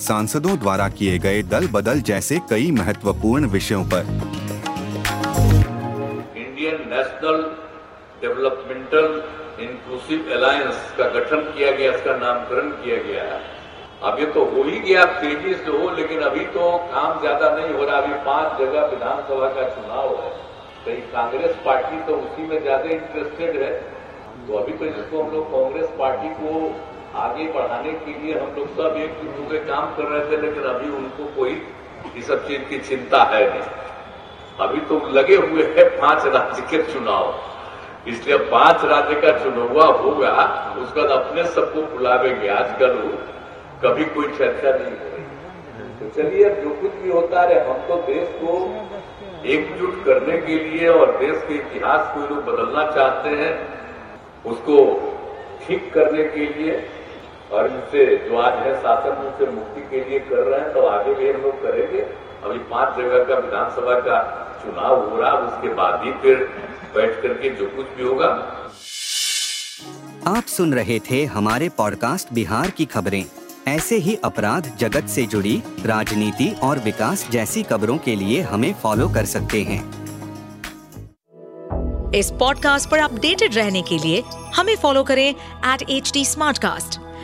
सांसदों द्वारा किए गए दल बदल जैसे कई महत्वपूर्ण विषयों पर। Indian national developmental inclusive alliance का गठन किया गया, इसका नामकरण किया गया है। अभी तो हो ही गया तेज़ी से हो, लेकिन अभी तो काम ज़्यादा नहीं हो रहा। अभी पाँच जगह विधानसभा का चुनाव है। कहीं कांग्रेस पार्टी तो उसी में ज़्यादा इंटरेस्टेड है। तो अभी तो जिसको हम लोग कांग्रेस पार्टी को आगे बढ़ाने के लिए हम लोग सब एक के काम कर रहे थे, लेकिन अभी उनको कोई इस सब चीज़ की चिंता है नहीं। अभी तो लगे हुए हैं पाँच राज्य के चुनाव। इसलिए पाँच राज्य का चुनाव होगा, उसके बाद अपने सबको बुलावेंगे। आजकल कभी कोई चर्चा नहीं हो रही। तो चलिए, अब जो कुछ भी होता है हम तो देश को एकजुट करने के लिए और देश के इतिहास को लोग बदलना चाहते हैं, उसको ठीक करने के लिए और इनसे जो आज है शासन उनसे मुक्ति के लिए कर रहे हैं तो आगे भी हम लोग करेंगे। अभी पाँच जगह का विधानसभा का चुनाव हो रहा उसके बाद ही फिर बैठ करके जो कुछ भी होगा। आप सुन रहे थे हमारे पॉडकास्ट बिहार की खबरें। ऐसे ही अपराध जगत से जुड़ी राजनीति और विकास जैसी खबरों के लिए हमें फॉलो कर सकते हैं। इस पॉडकास्ट पर अपडेटेड रहने के लिए हमें फॉलो करें एट एच डी